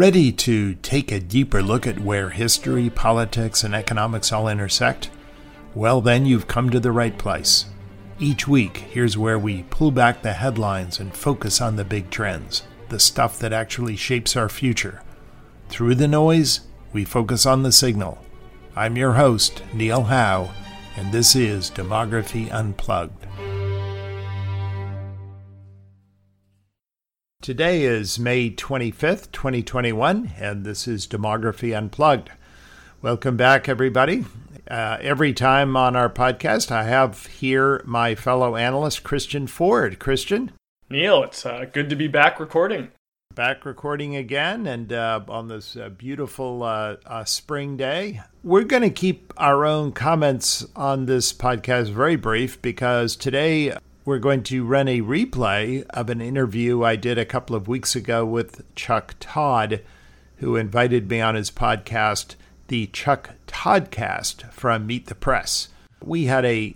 Ready to take a deeper look at where history, politics, and economics all intersect? Well, then you've come to the right place. Each week, here's where we pull back the headlines and focus on the big trends, the stuff that actually shapes our future. Through the noise, we focus on the signal. I'm your host, Neil Howe, and this is Demography Unplugged. Today is May 25th, 2021, and this is Demography Unplugged. Welcome back, everybody. Uh, every time on our podcast, I have here my fellow analyst, Christian Ford. Christian? Neil, it's uh, good to be back recording. Back recording again, and uh, on this uh, beautiful uh, uh, spring day. We're going to keep our own comments on this podcast very brief because today we're going to run a replay of an interview I did a couple of weeks ago with Chuck Todd, who invited me on his podcast, the Chuck Toddcast from Meet the Press. We had a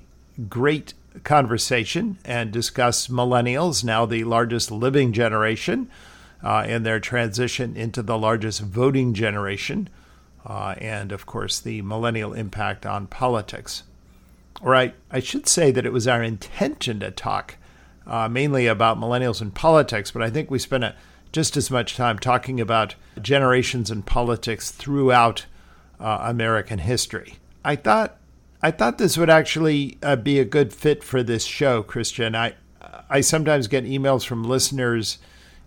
great conversation and discussed millennials, now the largest living generation, uh, and their transition into the largest voting generation, uh, and of course, the millennial impact on politics or I, I should say that it was our intention to talk uh, mainly about millennials and politics, but I think we spent a, just as much time talking about generations and politics throughout uh, American history. I thought I thought this would actually uh, be a good fit for this show, Christian. I I sometimes get emails from listeners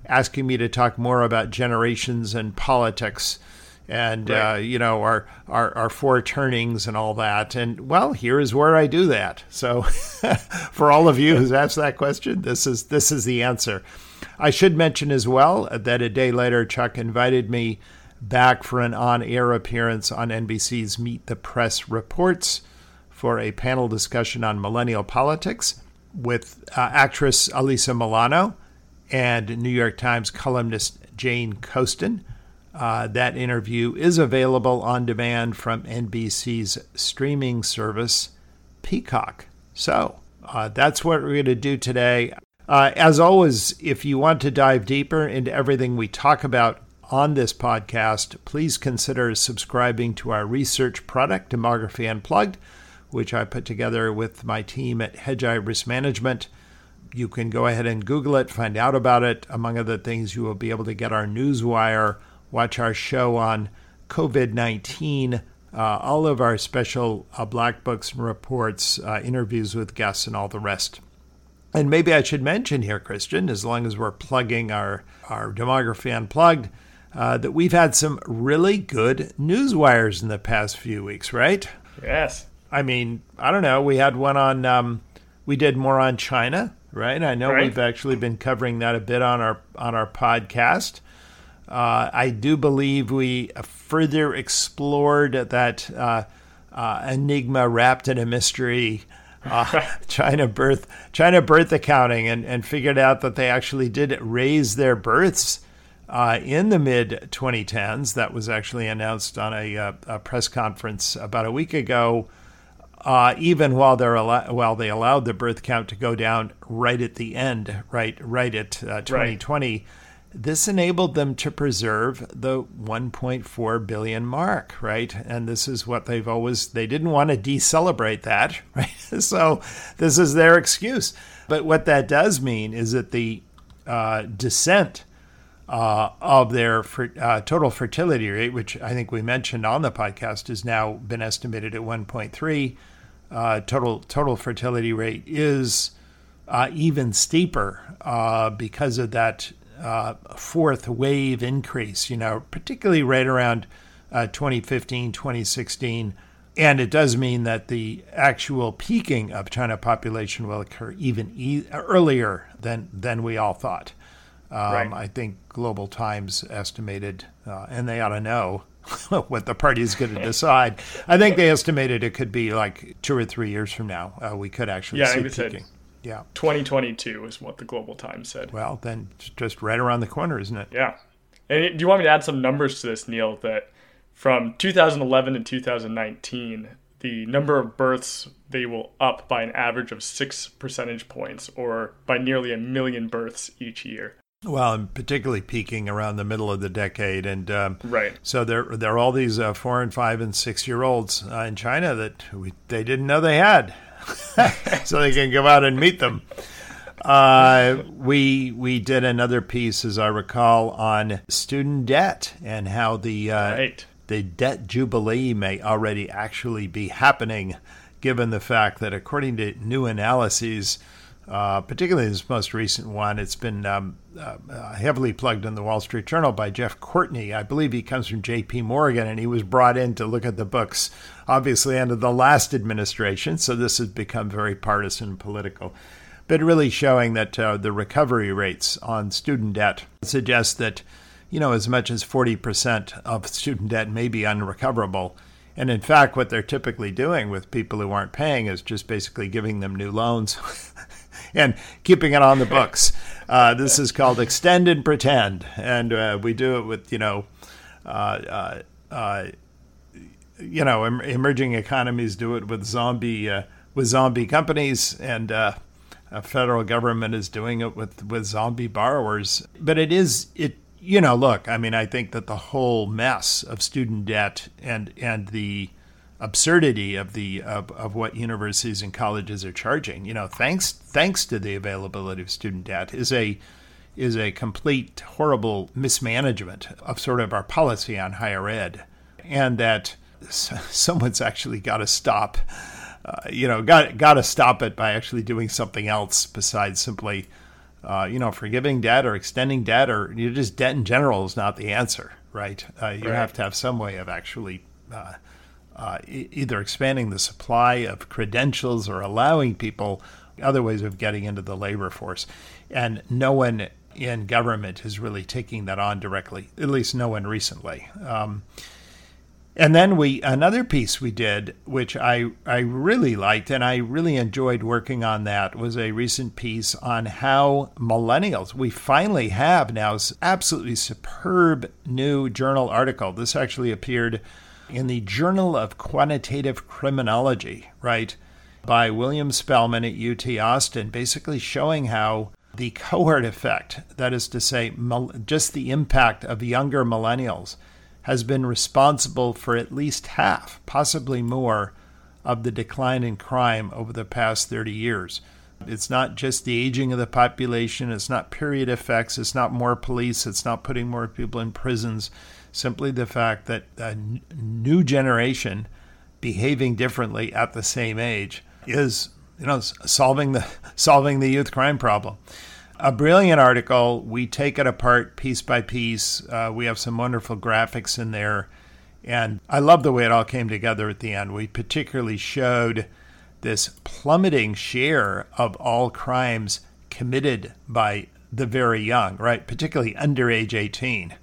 asking me to talk more about generations and politics and right. uh, you know our, our our four turnings and all that. And well, here is where I do that. So for all of you who's asked that question, this is this is the answer. I should mention as well that a day later, Chuck invited me back for an on-air appearance on NBC's Meet the Press reports for a panel discussion on millennial politics with uh, actress Alyssa Milano and New York Times columnist Jane Coaston. Uh, that interview is available on demand from NBC's streaming service, Peacock. So uh, that's what we're going to do today. Uh, as always, if you want to dive deeper into everything we talk about on this podcast, please consider subscribing to our research product, Demography Unplugged, which I put together with my team at Hedgeye Risk Management. You can go ahead and Google it, find out about it. Among other things, you will be able to get our newswire watch our show on COVID 19, uh, all of our special uh, black books and reports, uh, interviews with guests, and all the rest. And maybe I should mention here, Christian, as long as we're plugging our, our demography unplugged, uh, that we've had some really good news wires in the past few weeks, right? Yes. I mean, I don't know. We had one on, um, we did more on China, right? I know right. we've actually been covering that a bit on our on our podcast. Uh, I do believe we further explored that uh, uh, enigma wrapped in a mystery, uh, China birth China birth accounting, and, and figured out that they actually did raise their births uh, in the mid 2010s. That was actually announced on a, a press conference about a week ago. even while they're al- while they allowed the birth count to go down right at the end, right right at 2020. Right this enabled them to preserve the 1.4 billion mark, right? And this is what they've always they didn't want to decelebrate that, right? so this is their excuse. But what that does mean is that the uh, descent uh, of their uh, total fertility rate, which I think we mentioned on the podcast, has now been estimated at 1.3. Uh, total total fertility rate is uh, even steeper uh, because of that uh, fourth wave increase, you know, particularly right around uh, 2015, 2016. And it does mean that the actual peaking of China population will occur even e- earlier than, than we all thought. Um, right. I think Global Times estimated, uh, and they ought to know what the party is going to decide. I think they estimated it could be like two or three years from now. Uh, we could actually yeah, see peaking. Yeah. 2022 is what the Global Times said. Well, then just right around the corner, isn't it? Yeah. And do you want me to add some numbers to this, Neil? That from 2011 to 2019, the number of births they will up by an average of six percentage points, or by nearly a million births each year. Well, and particularly peaking around the middle of the decade, and um, right. So there, there are all these uh, four and five and six year olds uh, in China that we, they didn't know they had, so they can go out and meet them. Uh, we we did another piece, as I recall, on student debt and how the uh, right. the debt jubilee may already actually be happening, given the fact that according to new analyses, uh, particularly this most recent one, it's been um, uh, heavily plugged in the Wall Street Journal by Jeff Courtney. I believe he comes from J.P. Morgan, and he was brought in to look at the books, obviously under the last administration. So this has become very partisan political but really showing that uh, the recovery rates on student debt suggest that, you know, as much as 40% of student debt may be unrecoverable. And in fact, what they're typically doing with people who aren't paying is just basically giving them new loans and keeping it on the books. Uh, this is called extend and pretend. And uh, we do it with, you know, uh, uh, uh, you know, em- emerging economies do it with zombie with zombie companies, and a federal government is doing it with with zombie borrowers. But it is it you know look I mean I think that the whole mess of student debt and and the absurdity of the of, of what universities and colleges are charging you know thanks thanks to the availability of student debt is a is a complete horrible mismanagement of sort of our policy on higher ed and that someone's actually got to stop uh, you know, got got to stop it by actually doing something else besides simply, uh, you know, forgiving debt or extending debt or you know, just debt in general is not the answer, right? Uh, you right. have to have some way of actually uh, e- either expanding the supply of credentials or allowing people other ways of getting into the labor force, and no one in government is really taking that on directly. At least no one recently. Um, and then we another piece we did, which I I really liked and I really enjoyed working on that, was a recent piece on how millennials. We finally have now absolutely superb new journal article. This actually appeared in the Journal of Quantitative Criminology, right, by William Spelman at UT Austin, basically showing how the cohort effect, that is to say, just the impact of younger millennials has been responsible for at least half, possibly more, of the decline in crime over the past 30 years. It's not just the aging of the population, it's not period effects, it's not more police, it's not putting more people in prisons. Simply the fact that a n- new generation behaving differently at the same age is, you know, solving the solving the youth crime problem a brilliant article. We take it apart piece by piece. Uh, we have some wonderful graphics in there. And I love the way it all came together at the end. We particularly showed this plummeting share of all crimes committed by the very young, right? Particularly under age 18.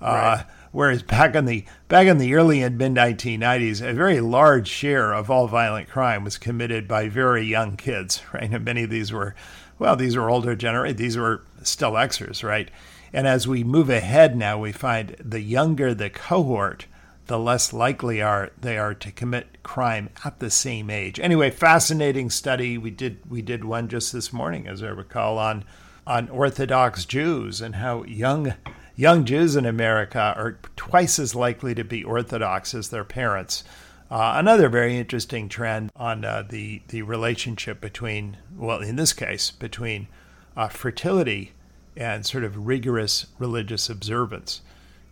Uh, right. Whereas back in the back in the early and mid 1990s, a very large share of all violent crime was committed by very young kids, right? And many of these were well, these were older generation. These were still Xers, right? And as we move ahead now, we find the younger the cohort, the less likely are they are to commit crime at the same age. Anyway, fascinating study. We did we did one just this morning, as I recall, on on Orthodox Jews and how young young Jews in America are twice as likely to be Orthodox as their parents. Uh, another very interesting trend on uh, the the relationship between, well, in this case, between uh, fertility and sort of rigorous religious observance,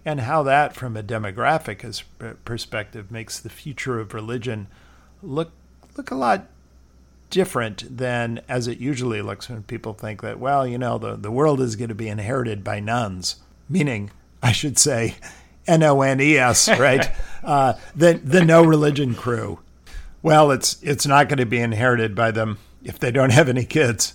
and how that, from a demographic perspective, makes the future of religion look look a lot different than as it usually looks when people think that, well, you know, the, the world is going to be inherited by nones, meaning, I should say, N O N E S, right? uh, the the no religion crew. Well, it's it's not going to be inherited by them if they don't have any kids,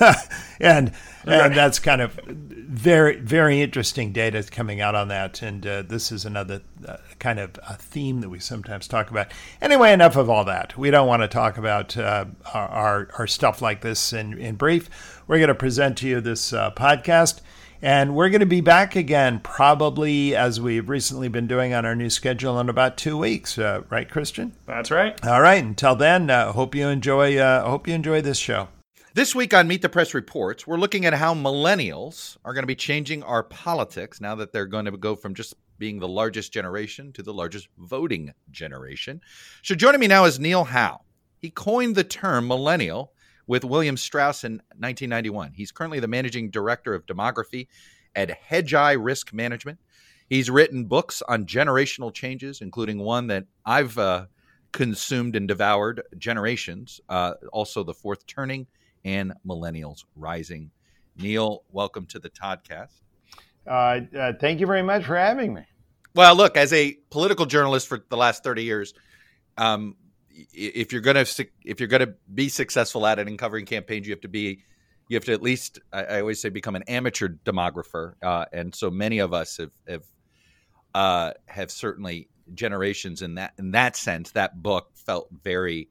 and and that's kind of very very interesting data coming out on that. And uh, this is another uh, kind of a theme that we sometimes talk about. Anyway, enough of all that. We don't want to talk about uh, our our stuff like this in in brief we're going to present to you this uh, podcast. And we're going to be back again, probably as we've recently been doing on our new schedule in about two weeks, uh, right, Christian? That's right. All right. Until then, uh, hope you enjoy. Uh, hope you enjoy this show. This week on Meet the Press Reports, we're looking at how millennials are going to be changing our politics now that they're going to go from just being the largest generation to the largest voting generation. So joining me now is Neil Howe. He coined the term millennial with William Strauss in 1991. He's currently the managing director of demography at Hedgeye Risk Management. He's written books on generational changes, including one that I've uh, consumed and devoured, Generations, uh, also The Fourth Turning and Millennials Rising. Neil, welcome to the Toddcast. Uh, uh, thank you very much for having me. Well, look, as a political journalist for the last 30 years, um, if you're gonna if you're gonna be successful at it in covering campaigns, you have to be you have to at least I, I always say become an amateur demographer, uh, and so many of us have have uh, have certainly generations in that in that sense. That book felt very.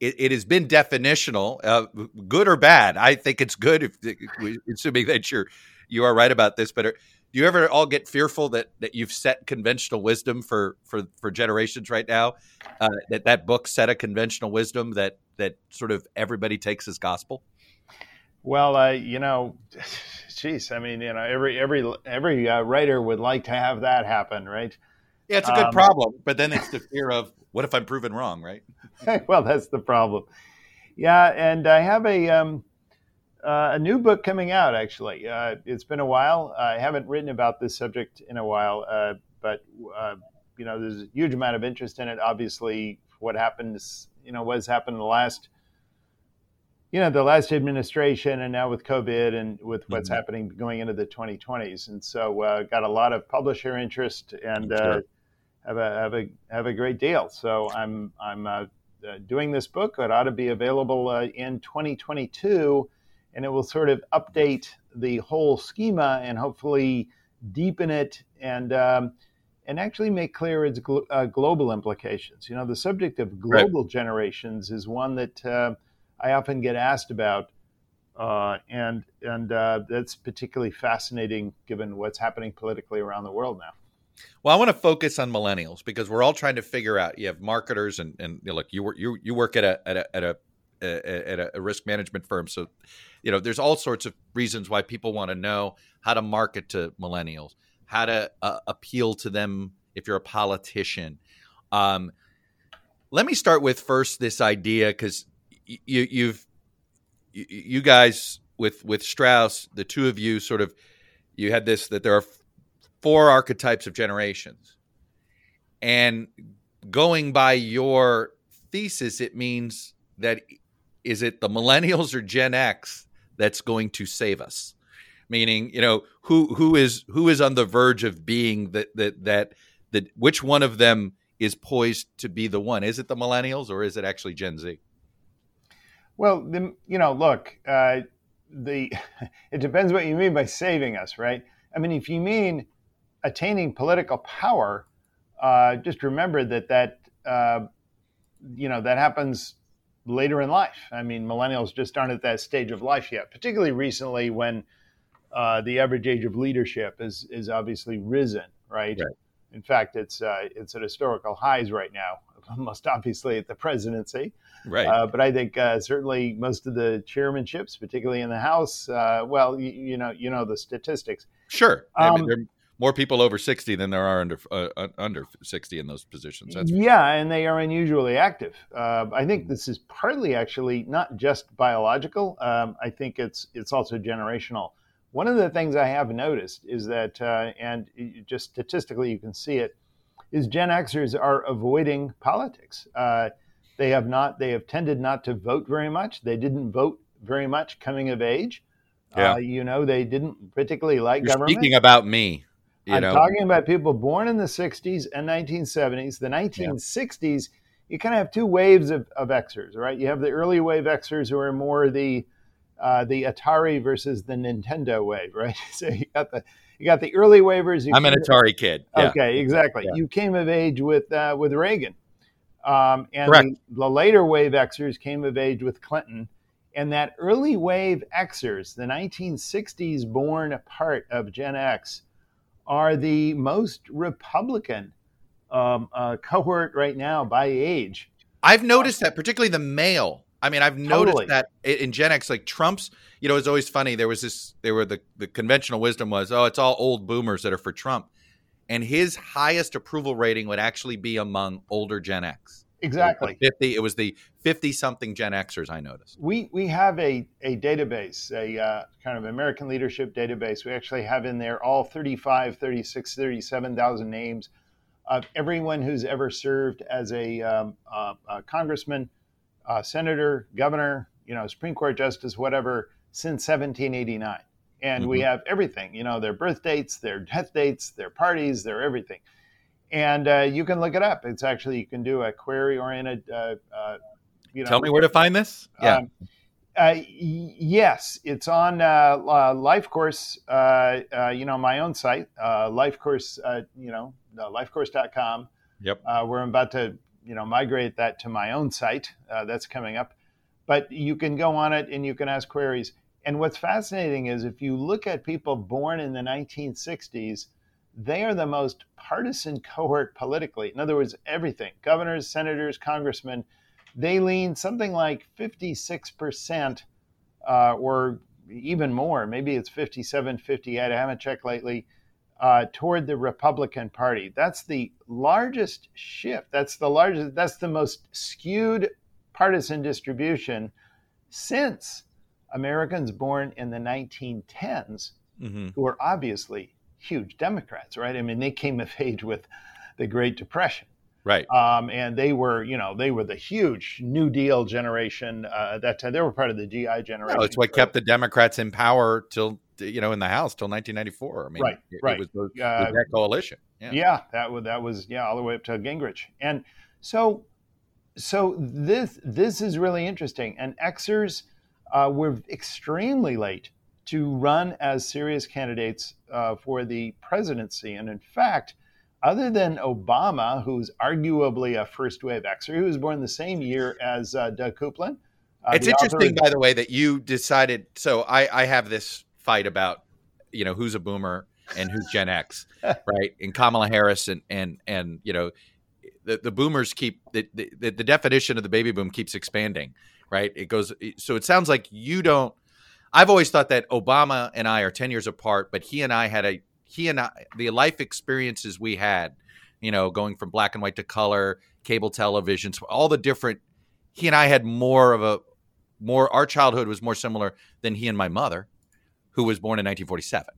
It, it has been definitional, uh, good or bad. I think it's good, if, assuming that you're you are right about this. But do you ever all get fearful that that you've set conventional wisdom for for for generations right now? Uh, that that book set a conventional wisdom that that sort of everybody takes as gospel. Well, uh, you know, geez, I mean, you know, every every every uh, writer would like to have that happen, right? Yeah, it's a good um, problem, but then it's the fear of what if I'm proven wrong, right? well, that's the problem. Yeah, and I have a um, uh, a new book coming out, actually. Uh, it's been a while. I haven't written about this subject in a while, uh, but uh, you know, there's a huge amount of interest in it. Obviously, what happens, you know, what's happened in the last, you know, the last administration, and now with COVID and with what's mm-hmm. happening going into the 2020s, and so uh, got a lot of publisher interest and uh, sure. have a have a have a great deal. So I'm I'm doing this book. It ought to be available in 2022 and it will sort of update the whole schema and hopefully deepen it and um, and actually make clear its uh, global implications. You know, the subject of global right. generations is one that uh, I often get asked about, uh, and and uh, that's particularly fascinating given what's happening politically around the world now. Well, I want to focus on millennials because we're all trying to figure out. You have marketers, and and you know, look, you work you you work at a at a at a at a risk management firm, so you know, there's all sorts of reasons why people want to know how to market to millennials, how to uh, appeal to them if you're a politician. Um, let me start with first this idea because you, you've you guys with with Strauss, the two of you sort of you had this that there are four archetypes of generations, and going by your thesis, it means that is it the millennials or Gen X that's going to save us? Meaning you know who who is who is on the verge of being that that that that which one of them is poised to be the one? Is it the millennials or is it actually gen z? Well the, you know look uh, the it depends what you mean by saving us right? I mean if you mean attaining political power uh, just remember that that uh, you know that happens later in life. I mean, millennials just aren't at that stage of life yet, particularly recently when uh, the average age of leadership is is obviously risen, right? right. In fact, it's uh, it's at historical highs right now. Most obviously at the presidency, right? Uh, but I think uh, certainly most of the chairmanships, particularly in the House, uh, well, you, you, know, you know the statistics. Sure, um, I mean, more people over 60 than there are under uh, under 60 in those positions. That's yeah, and they are unusually active. Uh, I think this is partly actually not just biological. Um, I think it's it's also generational. One of the things I have noticed is that, uh, and just statistically you can see it, is Gen Xers are avoiding politics. Uh, they have not. They have tended not to vote very much. They didn't vote very much coming of age. Yeah. Uh, you know, they didn't particularly like You're government. Speaking about me, you I'm know? talking about people born in the 60s and 1970s. The 1960s, yeah. you kind of have two waves of, of Xers, right? You have the early wave Xers who are more the uh, the Atari versus the Nintendo wave, right? So you got the you got the early waivers. I'm an Atari of, kid. Yeah. Okay, exactly. Yeah. You came of age with uh, with Reagan, um, and the, the, later wave Xers came of age with Clinton, And that early wave Xers, the 1960s born part of Gen X, are the most Republican um, uh, cohort right now by age. I've noticed that, particularly the male. I mean, I've noticed totally. that in Gen X, like Trump's, you know, it's always funny. There was this, there were the, the conventional wisdom was, oh, it's all old boomers that are for Trump. And his highest approval rating would actually be among older Gen X. Exactly. It 50, it was the 50 something Gen Xers I noticed. We, we have a, a database, a uh, kind of American leadership database. We actually have in there all 35, 36, 37,000 names of everyone who's ever served as a, um, uh, a congressman, uh, senator, governor, you know, Supreme Court justice, whatever, since 1789. And mm-hmm. we have everything, you know, their birth dates, their death dates, their parties, their everything and uh, you can look it up. It's actually you can do a query oriented. Uh, uh, you know, Tell me where to find this. Yeah. Um, uh, yes, it's on uh, uh, Life Course. you know, my own site, Life Course. you know, lifecourse.com. Yep. we're about to you know migrate that to my own site. that's coming up, but you can go on it and you can ask queries. And what's fascinating is if you look at people born in the 1960s they are the most partisan cohort politically. In other words, everything governors, senators, congressmen they lean something like 56% uh, or even more. Maybe it's 57, 58. I haven't checked lately. Uh, toward the Republican Party. That's the largest shift. That's the largest. That's the most skewed partisan distribution since Americans born in the 1910s, mm-hmm. who are obviously huge Democrats, right? I mean, they came of age with the Great Depression. Right. Um, and they were, you know, they were the huge New Deal generation uh, at that time. They were part of the GI generation. No, it's what kept the Democrats in power till, you know, in the House till 1994. I mean, right, it, right. It was, the, uh, that coalition. Yeah. yeah, that was that was yeah, all the way up to Gingrich. And so, so this this is really interesting. And Xers uh, were extremely late to run as serious candidates uh, for the presidency. And in fact, other than Obama, who's arguably a first wave Xer, who was born the same year as uh, Doug Coupland. Uh, it's interesting, by the way, that you decided. So I, I have this fight about, you know, who's a boomer and who's Gen X, right? And Kamala Harris and and and you know, the, the boomers keep the, the the definition of the baby boom keeps expanding, right? It goes. So it sounds like you don't I've always thought that Obama and I are 10 years apart, but he and I had a, he and I, the life experiences we had, you know, going from black and white to color, cable televisions, all the different, he and I had more of a, more, our childhood was more similar than he and my mother, who was born in 1947.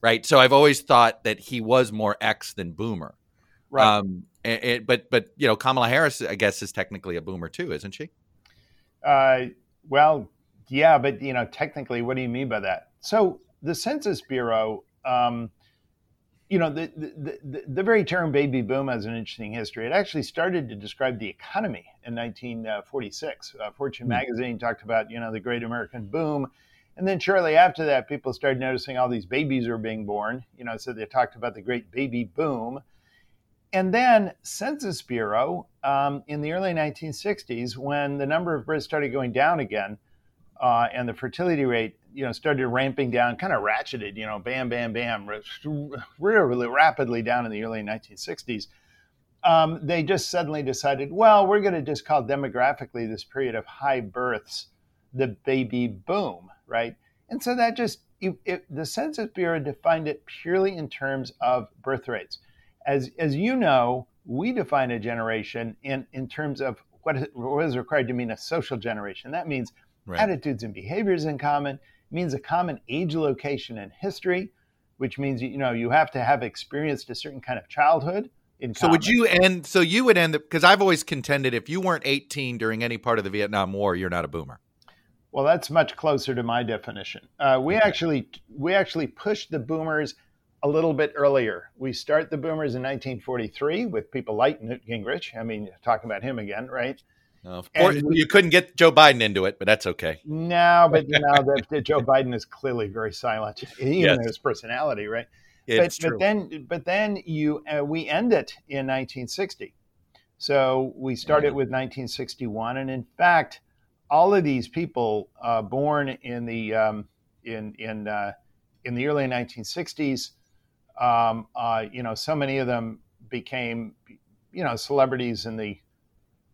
Right. So I've always thought that he was more X than boomer. Right. Um, and, and, but, but, you know, Kamala Harris, I guess, is technically a boomer too, isn't she? Uh, well, yeah, but you know, technically, what do you mean by that? So the Census Bureau, um, you know, the, the, the, the, very term baby boom has an interesting history. It actually started to describe the economy in 1946. Uh, Fortune mm. magazine talked about, you know, the great American boom. And then shortly after that, people started noticing all these babies were being born. You know, so they talked about the great baby boom. And then Census Bureau um, in the early 1960s, when the number of births started going down again, uh, and the fertility rate, you know, started ramping down, kind of ratcheted, you know, bam, bam, bam, really rapidly down in the early 1960s. Um, they just suddenly decided, well, we're going to just call demographically this period of high births the baby boom, right? And so that just, it, it, the Census Bureau defined it purely in terms of birth rates. As, as you know, we define a generation in, in terms of what is, what is required to mean a social generation. That means right. attitudes and behaviors in common. It means a common age, location, and history, which means you know you have to have experienced a certain kind of childhood. In so would you end? So you would end because I've always contended if you weren't 18 during any part of the Vietnam War, you're not a boomer. Well, that's much closer to my definition. Uh, we okay. actually we actually pushed the boomers a little bit earlier. We start the boomers in 1943 with people like Newt Gingrich. I mean, talking about him again, right? Uh, or you couldn't get Joe Biden into it, but that's okay. No, but you know that, Joe Biden is clearly very silent, even yes. in his personality, right? It's but, true. but then, but then you uh, we end it in 1960. So we started yeah. with 1961, and in fact, all of these people uh, born in the um, in in uh, in the early 1960s, um, uh, you know, so many of them became, you know, celebrities in the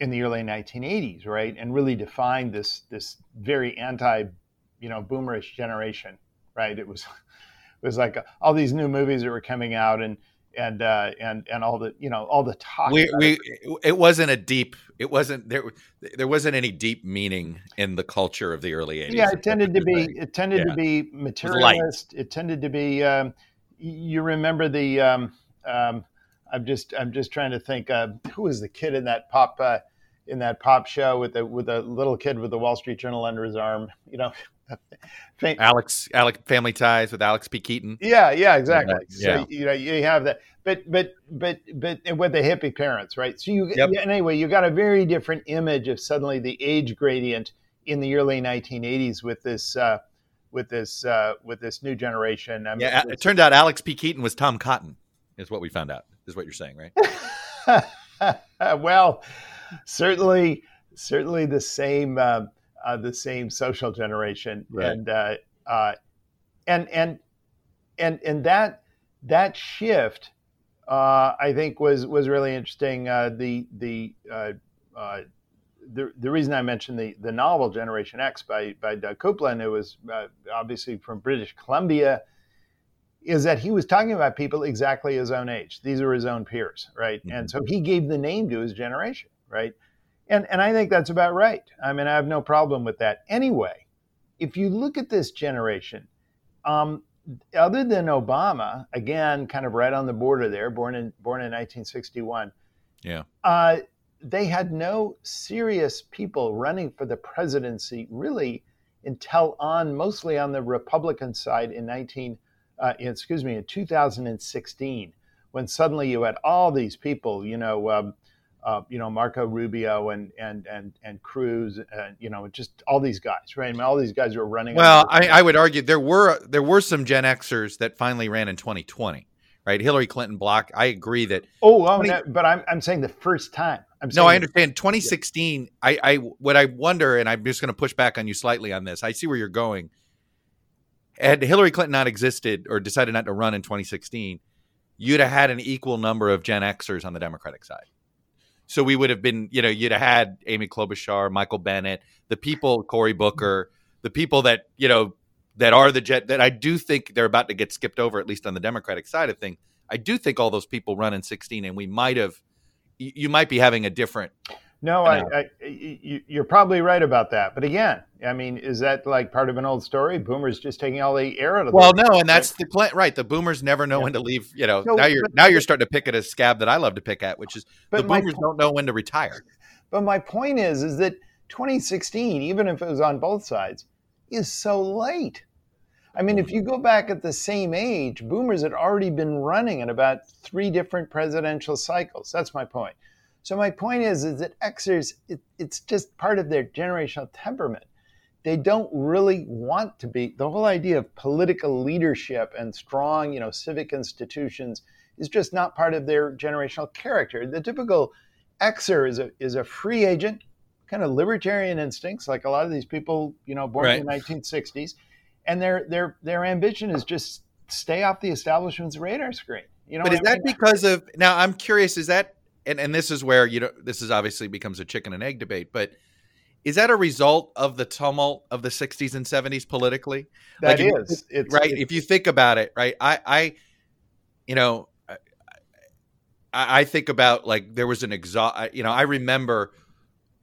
in the early 1980s, right, and really defined this this very anti, you know, boomerish generation, right? It was it was like all these new movies that were coming out and and uh, and and all the you know all the talk. We, we it. it. wasn't a deep. It wasn't there. There wasn't any deep meaning in the culture of the early '80s. Yeah, it tended to be. It tended yeah. to be materialist. It, it tended to be. Um, you remember the. Um, um, I'm just. I'm just trying to think. Uh, who was the kid in that pop? Uh, in that pop show with the with a little kid with the Wall Street Journal under his arm. You know, Alex, Alex, Family Ties with Alex P. Keaton. Yeah, yeah, exactly. Yeah. So you know, you have that, but but but but with the hippie parents, right? So you yep. anyway, you got a very different image of suddenly the age gradient in the early 1980s with this. Uh, with this uh, with this new generation, I mean, yeah, it turned out Alex P. Keaton was Tom Cotton, is what we found out. Is what you're saying, right? well, certainly, certainly the same. Uh, uh, the same social generation, right. and uh, uh, and and and and that that shift, uh, I think, was was really interesting. Uh, the the uh, the, the reason I mentioned the, the novel Generation X by, by Doug Coupland, it was obviously from British Columbia, is that he was talking about people exactly his own age. These are his own peers, right? Mm-hmm. And so he gave the name to his generation, right? And, and I think that's about right. I mean, I have no problem with that. Anyway, if you look at this generation, um, other than Obama, again, kind of right on the border there, born in born in 1961. Yeah. Uh, they had no serious people running for the presidency really until on mostly on the Republican side in 19 uh, excuse me in 2016 when suddenly you had all these people you know um, uh, you know Marco Rubio and and and and Cruz, and you know just all these guys, right? I mean, all these guys were running. Well, I, I, would argue there were there were some Gen Xers that finally ran in 2020, right? Hillary Clinton block. I agree that. Oh, oh 20, no, but I'm I'm saying the first time. I'm no, I understand. 2016. Yeah. I I what I wonder, and I'm just going to push back on you slightly on this. I see where you're going. Had Hillary Clinton not existed or decided not to run in 2016, you'd have had an equal number of Gen Xers on the Democratic side. So we would have been, you know, you'd have had Amy Klobuchar, Michael Bennet, the people, Cory Booker, the people that, you know, that are the jet that I do think they're about to get skipped over, at least on the Democratic side of things. I do think all those people run in 16, and we might have, you might be having a different no, I, I, you're probably right about that. But again, I mean, is that like part of an old story? Boomers just taking all the air out of. The Well, no, and that's the plan, right? The boomers never know yeah. when to leave. You know, no, now you're but, now you're starting to pick at a scab that I love to pick at, which is the boomers don't know when to retire. But my point is, is that 2016, even if it was on both sides, is so late. I mean, if mm-hmm. you go back at the same age, boomers had already been running in about three different presidential cycles. That's my point. So my point is, is that Xers, it, it's just part of their generational temperament. They don't really want to be. The whole idea of political leadership and strong, you know, civic institutions is just not part of their generational character. The typical Xer is a is a free agent, kind of libertarian instincts, like a lot of these people, you know, born right. in the 1960s, and their their their ambition is just stay off the establishment's radar screen. You know, but is I mean? that because of now? I'm curious. Is that and and this is where you know this is obviously becomes a chicken and egg debate, but is that a result of the tumult of the 60s and 70s politically? That like is, it's, right. It's, if you think about it, right, I, I, you know, I, I think about like there was an exhaust. You know, I remember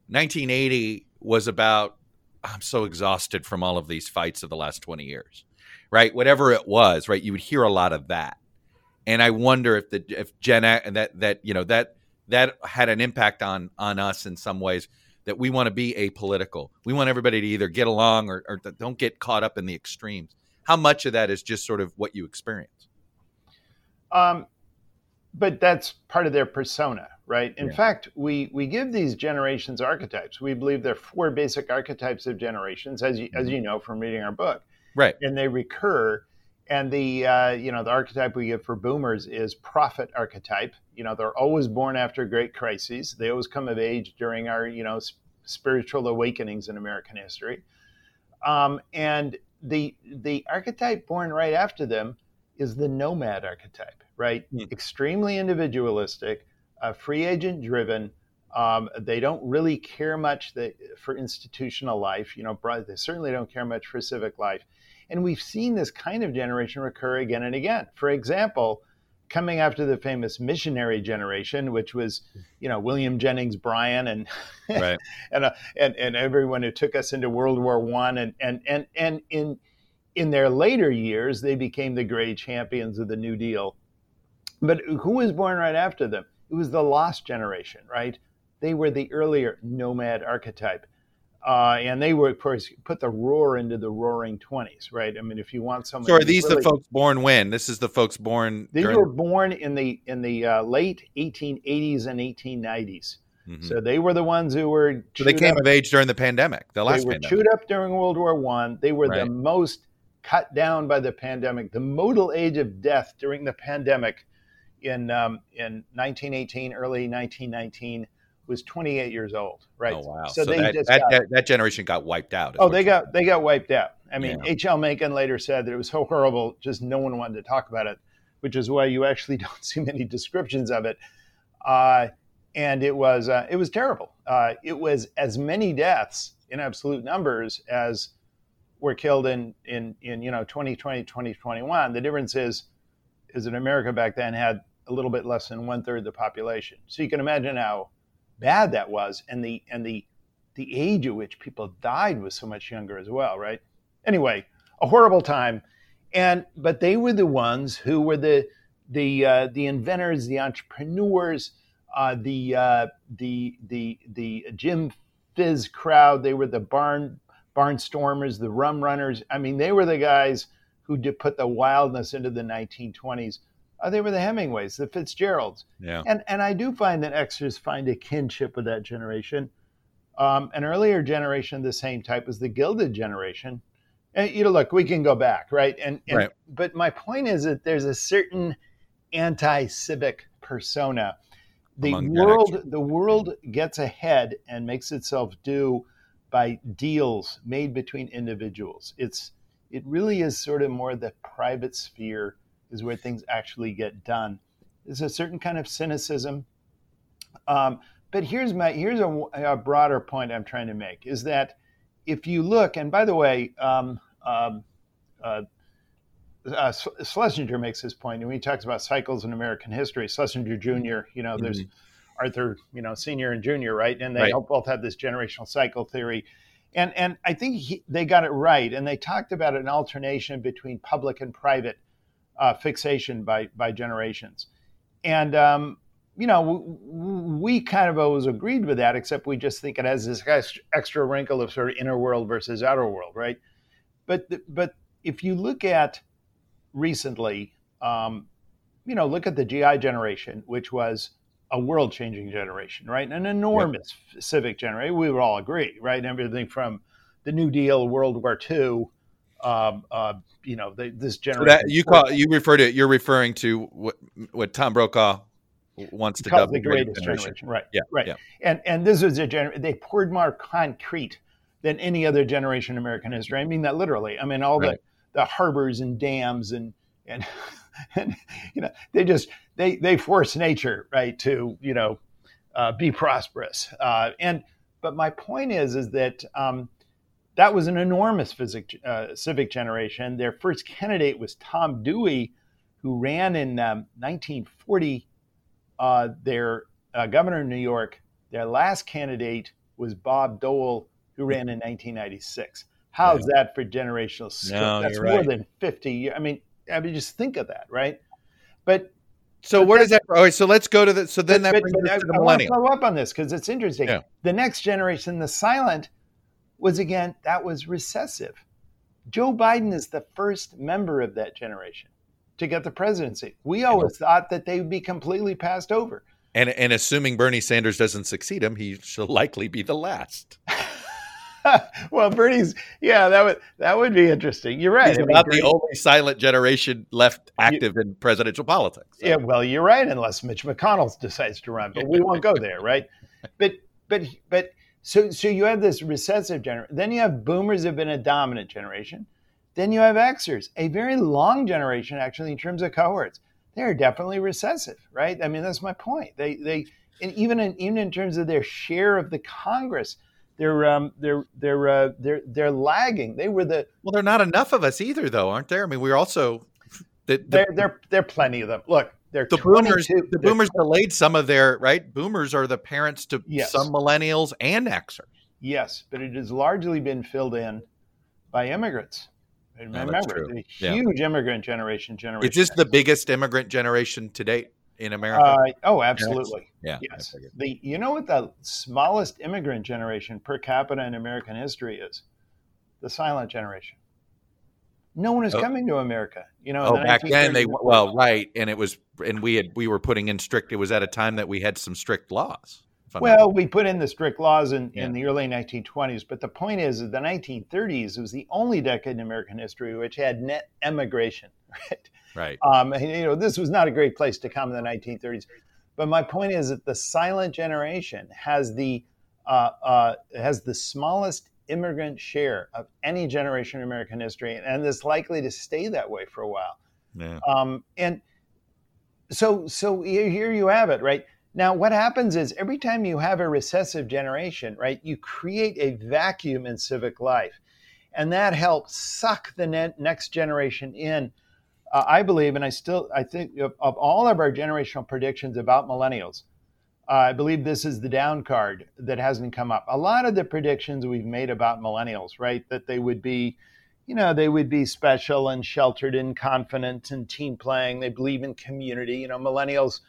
1980 was about. I'm so exhausted from all of these fights of the last 20 years, right? Whatever it was, right? You would hear a lot of that, and I wonder if the if Gen that that you know that that had an impact on on us in some ways that we want to be apolitical. We want everybody to either get along or, or don't get caught up in the extremes. How much of that is just sort of what you experience? Um, but that's part of their persona, right? In yeah. fact, we we give these generations archetypes. We believe there are four basic archetypes of generations, as you, mm-hmm. as you know from reading our book, right? And they recur and the uh, you know the archetype we give for boomers is prophet archetype. You know they're always born after great crises. They always come of age during our you know spiritual awakenings in American history. Um, and the the archetype born right after them is the nomad archetype, right? Mm. Extremely individualistic, uh, free agent driven. Um, they don't really care much that, for institutional life. You know, they certainly don't care much for civic life. And we've seen this kind of generation recur again and again. For example, coming after the famous missionary generation, which was, you know, William Jennings Bryan and right. and, uh, and and everyone who took us into World War One, and and and and in in their later years, they became the great champions of the New Deal. But who was born right after them? It was the lost generation, right? They were the earlier nomad archetype. Uh, and they were, of course, put the roar into the roaring 20s, right? I mean, if you want someone. So are these really, the folks born when? This is the folks born. These during... were born in the in the uh, late 1880s and 1890s. Mm-hmm. So they were the ones who were. So they came up. of age during the pandemic, the last They were pandemic. chewed up during World War One. They were right. the most cut down by the pandemic. The modal age of death during the pandemic in um, in 1918, early 1919 was 28 years old, right? Oh wow! So, so they that, just that, got, that, that, generation got wiped out. Oh, they got they got wiped out. I mean, H.L. Mencken later said that it was so horrible, just no one wanted to talk about it, which is why you actually don't see many descriptions of it. Uh, and it was uh, it was terrible. Uh, it was as many deaths in absolute numbers as were killed in in in you know 2020 2021 the difference is is that america back then had a little bit less than one third of the population so you can imagine how bad that was and the and the the age at which people died was so much younger as well right anyway a horrible time and but they were the ones who were the the uh, the inventors the entrepreneurs uh, the uh, the the the Jim Fizz crowd they were the barn barnstormers, the rum runners. I mean, they were the guys who did put the wildness into the 1920s. Uh, they were the Hemingways, the Fitzgeralds. Yeah. And, and I do find that extras find a kinship with that generation. Um, an earlier generation of the same type was the Gilded generation. And, you know, look, we can go back, right? And, and right. But my point is that there's a certain anti-civic persona. The Among world, the world gets ahead and makes itself do by deals made between individuals. It's it really is sort of more the private sphere is where things actually get done. There's a certain kind of cynicism. Um, but here's my here's a, a, broader point I'm trying to make is that if you look, and by the way, um, um, uh, uh, Schlesinger makes this point, and when he talks about cycles in American history, Schlesinger Jr., you know, there's mm-hmm. Arthur, you know, senior and junior, right? And they right. both have this generational cycle theory. And, and I think he, they got it right. And they talked about an alternation between public and private uh, fixation by, by generations. And, um, you know, we kind of always agreed with that, except we just think it has this extra wrinkle of sort of inner world versus outer world, right? But, but if you look at recently, um, you know, look at the GI generation, which was a world changing generation, right? An enormous yep. civic generation. We would all agree, right? Everything from the New Deal, World War II, um, uh, you know, the, this generation. So that, you call you refer to you're referring to what what Tom Brokaw wants to dub the greatest generation. generation. right? Yeah, right. Yeah. And and this was a generation. They poured more concrete than any other generation in American history. I mean that literally. I mean all right. the the harbors and dams and and and you know they just they they force nature right to you know uh, be prosperous uh, and but my point is is that um, that was an enormous physic, uh, civic generation their first candidate was tom dewey who ran in um, 1940 uh, their uh, governor of new york their last candidate was bob dole who ran in 1996 how's yeah. that for generational skill? No, that's more right. than 50 years i mean I mean, just think of that, right? But so but where does that? All right, so let's go to the. So then but, that brings but, us to the I, millennial. I want to follow up on this because it's interesting. Yeah. The next generation, the silent, was again that was recessive. Joe Biden is the first member of that generation to get the presidency. We always thought that they would be completely passed over. And and assuming Bernie Sanders doesn't succeed him, he shall likely be the last. well, Bernie's yeah, that would that would be interesting. You're right. He's I mean, about Bernie, the only silent generation left active you, in presidential politics. So. Yeah, well, you're right, unless Mitch McConnell decides to run, but we won't go there, right? But but but So, so you have this recessive generation. Then you have boomers have been a dominant generation. Then you have Xers, a very long generation actually in terms of cohorts. They are definitely recessive, right? I mean, that's my point. They, they, and even in even in terms of their share of the Congress, they're um, they're they're uh, they're they're lagging. They were the well, they're not enough of us either, though, aren't there? I mean, we're also the, the there there there are plenty of them. Look, they're the boomers. The boomers delayed some of their right. Boomers are the parents to yes. some millennials and Xers. Yes, but it has largely been filled in by immigrants. Remember, the huge yeah. immigrant generation. Generation. Is this the biggest immigrant generation to date in America? Uh, oh, absolutely. Yeah. Yes. The you know what the smallest immigrant generation per capita in American history is? The silent generation. No one is oh. coming to America. You know. Oh, the back then they well, right, and it was, and we had we were putting in strict. It was at a time that we had some strict laws. Well, we put in the strict laws in, yeah. in the early 1920s, but the point is that the 1930s was the only decade in American history which had net emigration, right? Right. Um, and, you know, this was not a great place to come in the 1930s. But my point is that the silent generation has the uh, uh, has the smallest immigrant share of any generation in American history, and it's likely to stay that way for a while. Yeah. Um, and so, so here you have it, right? Now, what happens is every time you have a recessive generation, right, you create a vacuum in civic life. And that helps suck the next generation in. Uh, I believe, and I still, I think of, of, all of our generational predictions about millennials, uh, I believe this is the down card that hasn't come up. A lot of the predictions we've made about millennials, right, that they would be, you know, they would be special and sheltered and confident and team playing. They believe in community. You know, millennials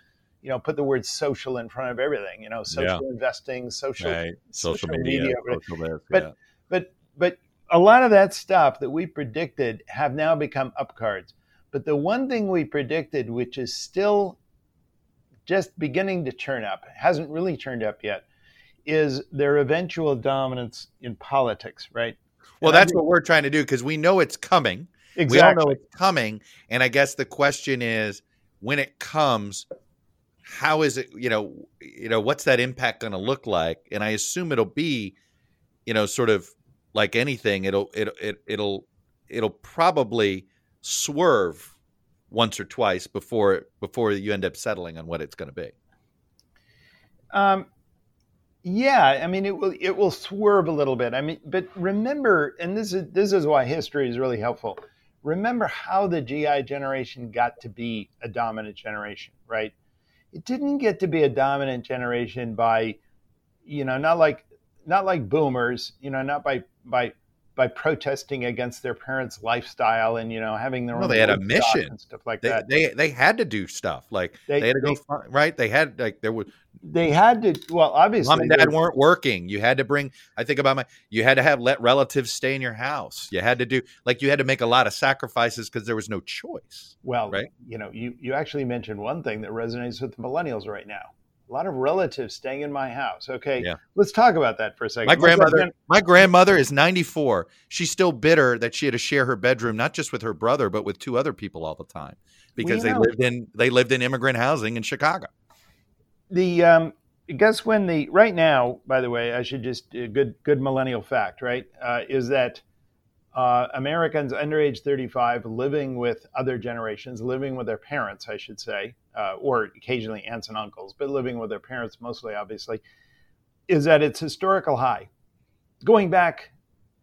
you know, put the word social in front of everything. You know, social yeah. investing, social, right. social, social, media, media social this, but yeah. but but a lot of that stuff that we predicted have now become up cards. But the one thing we predicted, which is still just beginning to turn up, hasn't really turned up yet, is their eventual dominance in politics, right? Well, and that's what we're trying to do because we know it's coming. Exactly. We all know it's coming. And I guess the question is when it comes, how is it you know you know what's that impact going to look like and i assume it'll be you know sort of like anything it'll it'll, it it'll it'll probably swerve once or twice before before you end up settling on what it's going to be? Um yeah i mean it will it will swerve a little bit. I mean but remember and this is this is why history is really helpful. Remember how the gi generation got to be a dominant generation right? It didn't get to be a dominant generation by, you know, not like not like boomers, you know, not by by by protesting against their parents' lifestyle and you know having their well, own. They had a mission and stuff like they, that. They they had to do stuff like they, they had to they, go right. They had like there was. They had to. Well, obviously, mom and dad weren't working. You had to bring. I think about my. You had to have let relatives stay in your house. You had to do like you had to make a lot of sacrifices because there was no choice. Well, right. You know, you you actually mentioned one thing that resonates with the millennials right now a lot of relatives staying in my house. Okay, yeah. let's talk about that for a second. My grandmother, my grandmother is 94. She's still bitter that she had to share her bedroom not just with her brother but with two other people all the time because well, they know, lived in they lived in immigrant housing in Chicago. The um, guess when the right now, by the way, I should just uh, good good millennial fact, right? Uh, is that uh, Americans under age 35 living with other generations, living with their parents, I should say, uh, or occasionally aunts and uncles, but living with their parents mostly, obviously, is at its historical high, going back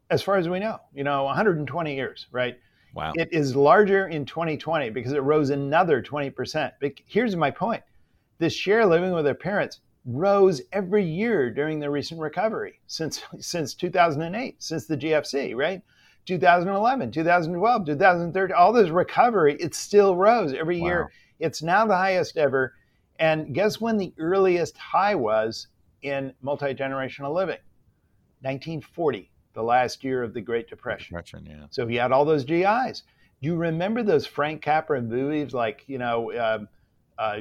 as far as we know, you know, 120 years, right? Wow. It is larger in 2020 because it rose another 20%. But here's my point this share living with their parents rose every year during the recent recovery since since 2008, since the GFC, right? 2011, 2012, 2013, all this recovery, it still rose every wow. year. It's now the highest ever. And guess when the earliest high was in multi generational living? 1940, the last year of the Great Depression. Depression yeah. So he had all those GIs. Do you remember those Frank Capra movies like, you know, uh, uh,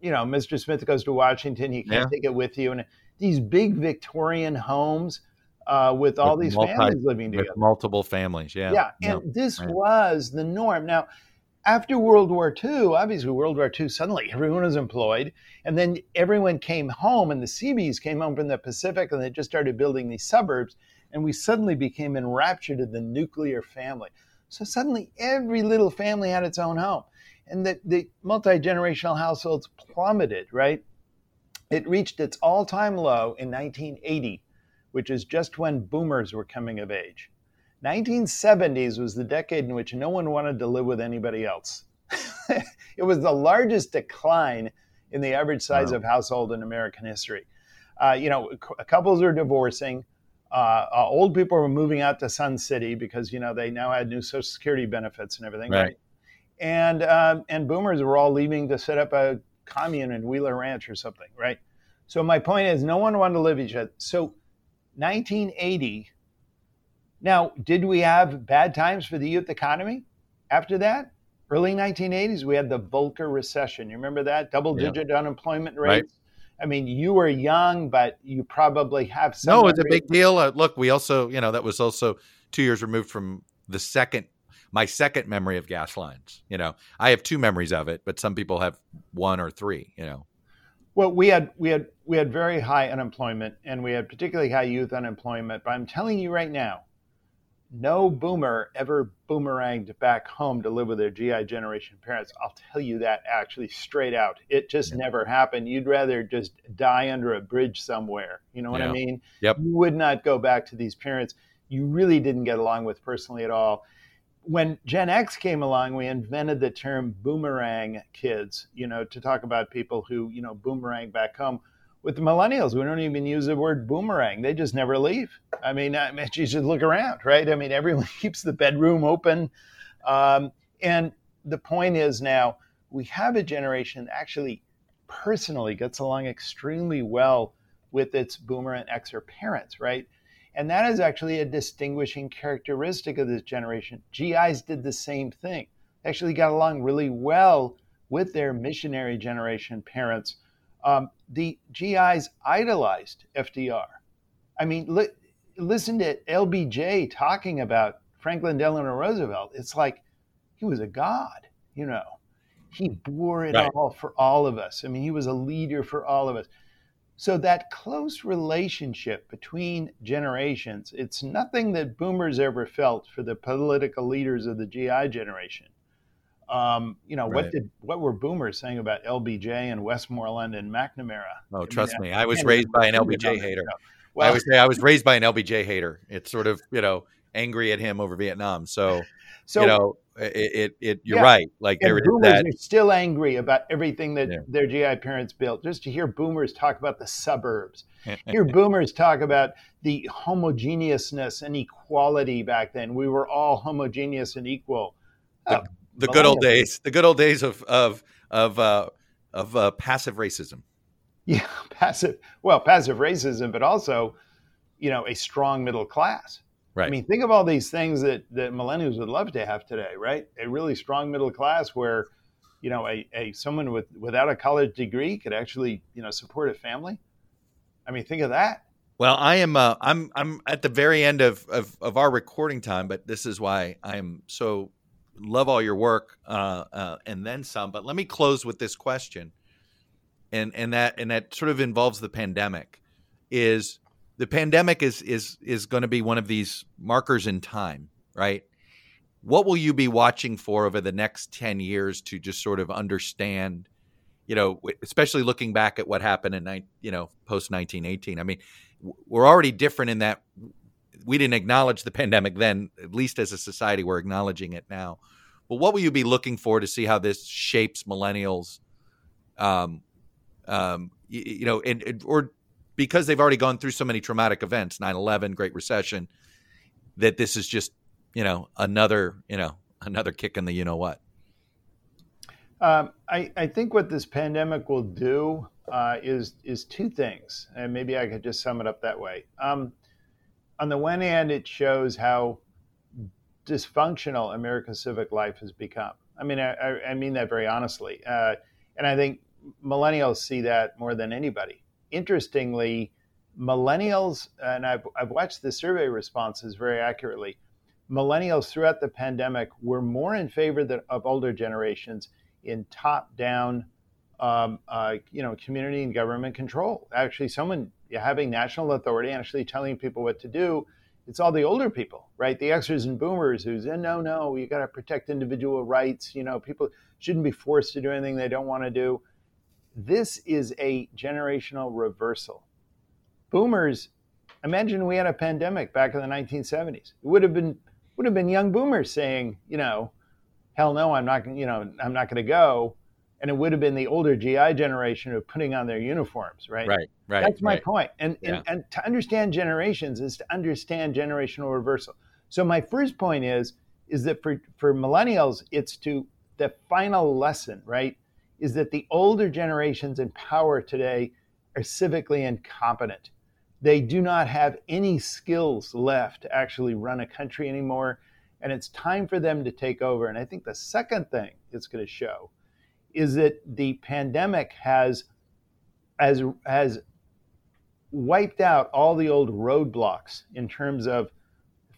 you know, Mr. Smith goes to Washington, he can't yeah. take it with you. And these big Victorian homes uh, with all with these multi, families living together. multiple families, yeah. Yeah, and this right. was the norm. Now, after World War II, obviously World War II, suddenly everyone was employed, and then everyone came home, and the Seabees came home from the Pacific, and they just started building these suburbs, and we suddenly became enraptured in the nuclear family. So suddenly every little family had its own home, and the, the multi generational households plummeted. Right, it reached its all-time low in 1980, which is just when boomers were coming of age. 1970s was the decade in which no one wanted to live with anybody else. it was the largest decline in the average size wow. of household in American history. Uh, you know, couples are divorcing. Uh, uh, old people were moving out to Sun City because you know they now had new Social Security benefits and everything, right? And um, and boomers were all leaving to set up a commune in Wheeler Ranch or something, right? So my point is, no one wanted to live each other. So 1980 now, did we have bad times for the youth economy after that? Early 1980s, we had the Volcker recession. You remember that? Double digit yeah. unemployment rates. Right. I mean, you were young, but you probably have some. No, it's a big deal. Uh, look, we also, you know, that was also two years removed from the second, my second memory of gas lines. You know, I have two memories of it, but some people have one or three. You know. Well, we had we had we had very high unemployment, and we had particularly high youth unemployment. But I'm telling you right now, no boomer ever boomeranged back home to live with their GI generation parents. I'll tell you that actually straight out. It just yeah. never happened. You'd rather just die under a bridge somewhere. You know what yeah. I mean? Yep. You would not go back to these parents you really didn't get along with personally at all. When Gen X came along, we invented the term boomerang kids, you know, to talk about people who, you know, boomerang back home with the millennials, we don't even use the word boomerang. They just never leave. I mean, I mean you should look around, right? I mean, everyone keeps the bedroom open. Um, and the point is now we have a generation that actually personally gets along extremely well with its boomer and Xer parents, right? And that is actually a distinguishing characteristic of this generation. GIs did the same thing. Actually got along really well with their missionary generation parents um, the GIs idolized FDR. I mean, li- listen to LBJ talking about Franklin Delano Roosevelt. It's like he was a god, you know. He bore it right. all for all of us. I mean, he was a leader for all of us. So that close relationship between generations, it's nothing that boomers ever felt for the political leaders of the GI generation. Um, you know, right. what did what were boomers saying about LBJ and Westmoreland and McNamara? Oh, I trust mean, me, I was raised by an LBJ hater. Well, I say I was raised by an LBJ hater. It's sort of you know angry at him over Vietnam. So, so you know, it, it, it you're yeah. right. Like there is that. Are still angry about everything that yeah. their GI parents built. Just to hear boomers talk about the suburbs, hear boomers talk about the homogeneousness and equality back then. We were all homogeneous and equal. Uh, the good old days, the good old days of of of uh, of uh, passive racism. Yeah, passive. Well, passive racism, but also, you know, a strong middle class. Right. I mean, think of all these things that that millennials would love to have today, right? A really strong middle class where, you know, a, a someone with without a college degree could actually, you know, support a family. I mean, think of that. Well, I am. Uh, I'm. I'm at the very end of, of, of our recording time, but this is why I'm so love all your work uh, uh, and then some. But let me close with this question, and and that and that sort of involves the pandemic. Is the pandemic is is is going to be one of these markers in time, right? What will you be watching for over the next ten years to just sort of understand? You know, especially looking back at what happened in you know post nineteen eighteen. I mean, we're already different in that we didn't acknowledge the pandemic then, at least as a society, we're acknowledging it now. But what will you be looking for to see how this shapes millennials? Um, um, you, you know, and, and, or because they've already gone through so many traumatic events, 9-11, Great Recession, that this is just, you know, another, you know, another kick in the you know what. Um, I, I, think what this pandemic will do uh, is is two things, and maybe I could just sum it up that way. Um, on the one hand, it shows how dysfunctional American civic life has become. I mean, I, I mean that very honestly. Uh, and I think millennials see that more than anybody. Interestingly, millennials, and I've, I've watched the survey responses very accurately, millennials throughout the pandemic were more in favor of older generations in top-down, um, uh, you know, community and government control. Actually, someone having national authority, actually telling people what to do. It's all the older people, right? The Xers and Boomers who say, no, no, you got to protect individual rights. You know, people shouldn't be forced to do anything they don't want to do. This is a generational reversal. Boomers, imagine we had a pandemic back in the 1970s. It would have been would have been young boomers saying, you know, hell no, I'm not, you know, I'm not going to go. And it would have been the older GI generation of putting on their uniforms, right? Right, right. That's my right. point. And, Yeah. and and to understand generations is to understand generational reversal. So my first point is is that for for millennials, it's to the final lesson, right? Is that the older generations in power today are civically incompetent. They do not have any skills left to actually run a country anymore. And it's time for them to take over. And I think the second thing it's going to show is that the pandemic has has has wiped out all the old roadblocks in terms of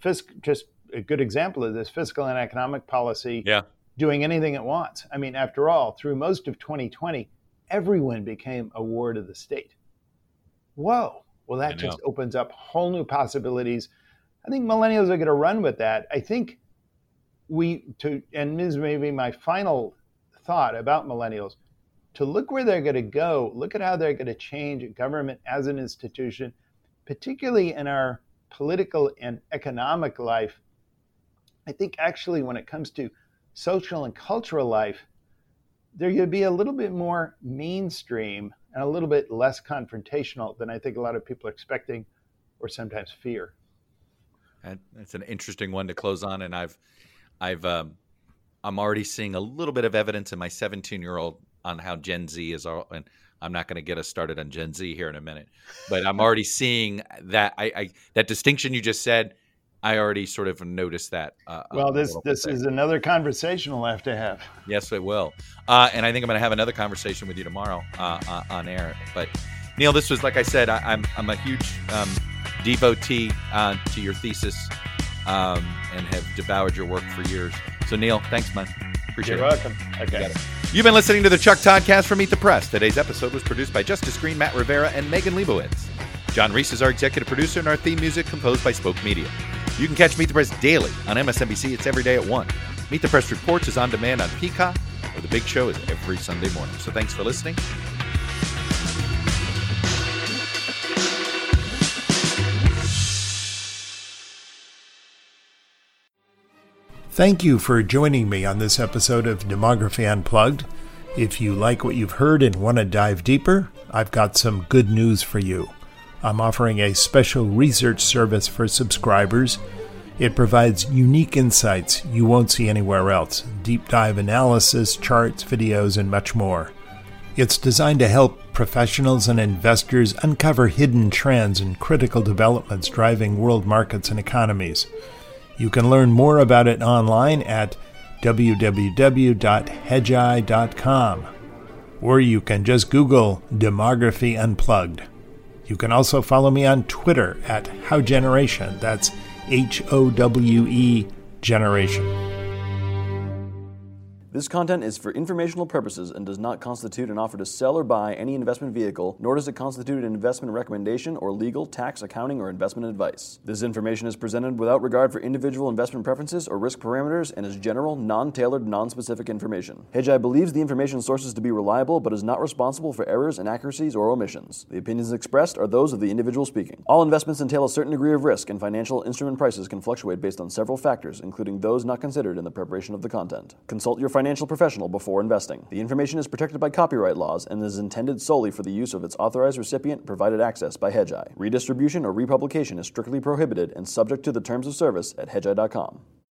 fisc- just a good example of this fiscal and economic policy Yeah. doing anything it wants. I mean, after all, through most of 2020, everyone became a ward of the state. Whoa. Well, that just opens up whole new possibilities. I think millennials are going to run with that. I think we to and this may be my final thought about millennials to look where they're going to go look at how they're going to change government as an institution particularly in our political and economic life. I think actually when it comes to social and cultural life going to be a little bit more mainstream and a little bit less confrontational than i think a lot of people are expecting or sometimes fear. That's an interesting one to close on, and I've, I've, um, I'm already seeing a little bit of evidence in my 17 year old on how Gen Z is, all, and I'm not going to get us started on Gen Z here in a minute, but I'm already seeing that I, I that distinction you just said. I already sort of noticed that. Uh, well this this is another conversation we'll have to have Yes, it will. Uh, and I think I'm going to have another conversation with you tomorrow uh, uh, on air. But Neil, this was like I said, I, I'm I'm a huge um, devotee uh, to your thesis um, and have devoured your work for years. So Neil, thanks, man. Appreciate you're it. welcome okay got it. You've been listening to the Chuck Toddcast from Meet the Press. Today's episode was produced by Justice Green, Matt Rivera, and Megan Leibowitz. John Reese is our executive producer, and our theme music composed by Spoke Media. You can catch Meet the Press daily on MSNBC. It's every day at 1. Meet the Press Reports is on demand on Peacock, where the big show is every Sunday morning. So thanks for listening. Thank you for joining me on this episode of Demography Unplugged. If you like what you've heard and want to dive deeper, I've got some good news for you. I'm offering a special research service for subscribers. It provides unique insights you won't see anywhere else deep dive analysis, charts, videos, and much more. It's designed to help professionals and investors uncover hidden trends and critical developments driving world markets and economies. You can learn more about it online at www.hedgeye.com, or you can just Google Demography Unplugged. You can also follow me on Twitter at HoweGeneration. That's H O W E Generation. This content is for informational purposes and does not constitute an offer to sell or buy any investment vehicle, nor does it constitute an investment recommendation or legal, tax, accounting, or investment advice. This information is presented without regard for individual investment preferences or risk parameters and is general, non tailored, non specific information. Hedgeye believes the information sources to be reliable but is not responsible for errors, inaccuracies, or omissions. The opinions expressed are those of the individual speaking. All investments entail a certain degree of risk, and financial instrument prices can fluctuate based on several factors, including those not considered in the preparation of the content. Consult your financial professional before investing. The information is protected by copyright laws and is intended solely for the use of its authorized recipient provided access by Hedgeye. Redistribution or republication is strictly prohibited and subject to the terms of service at hedgeye.com.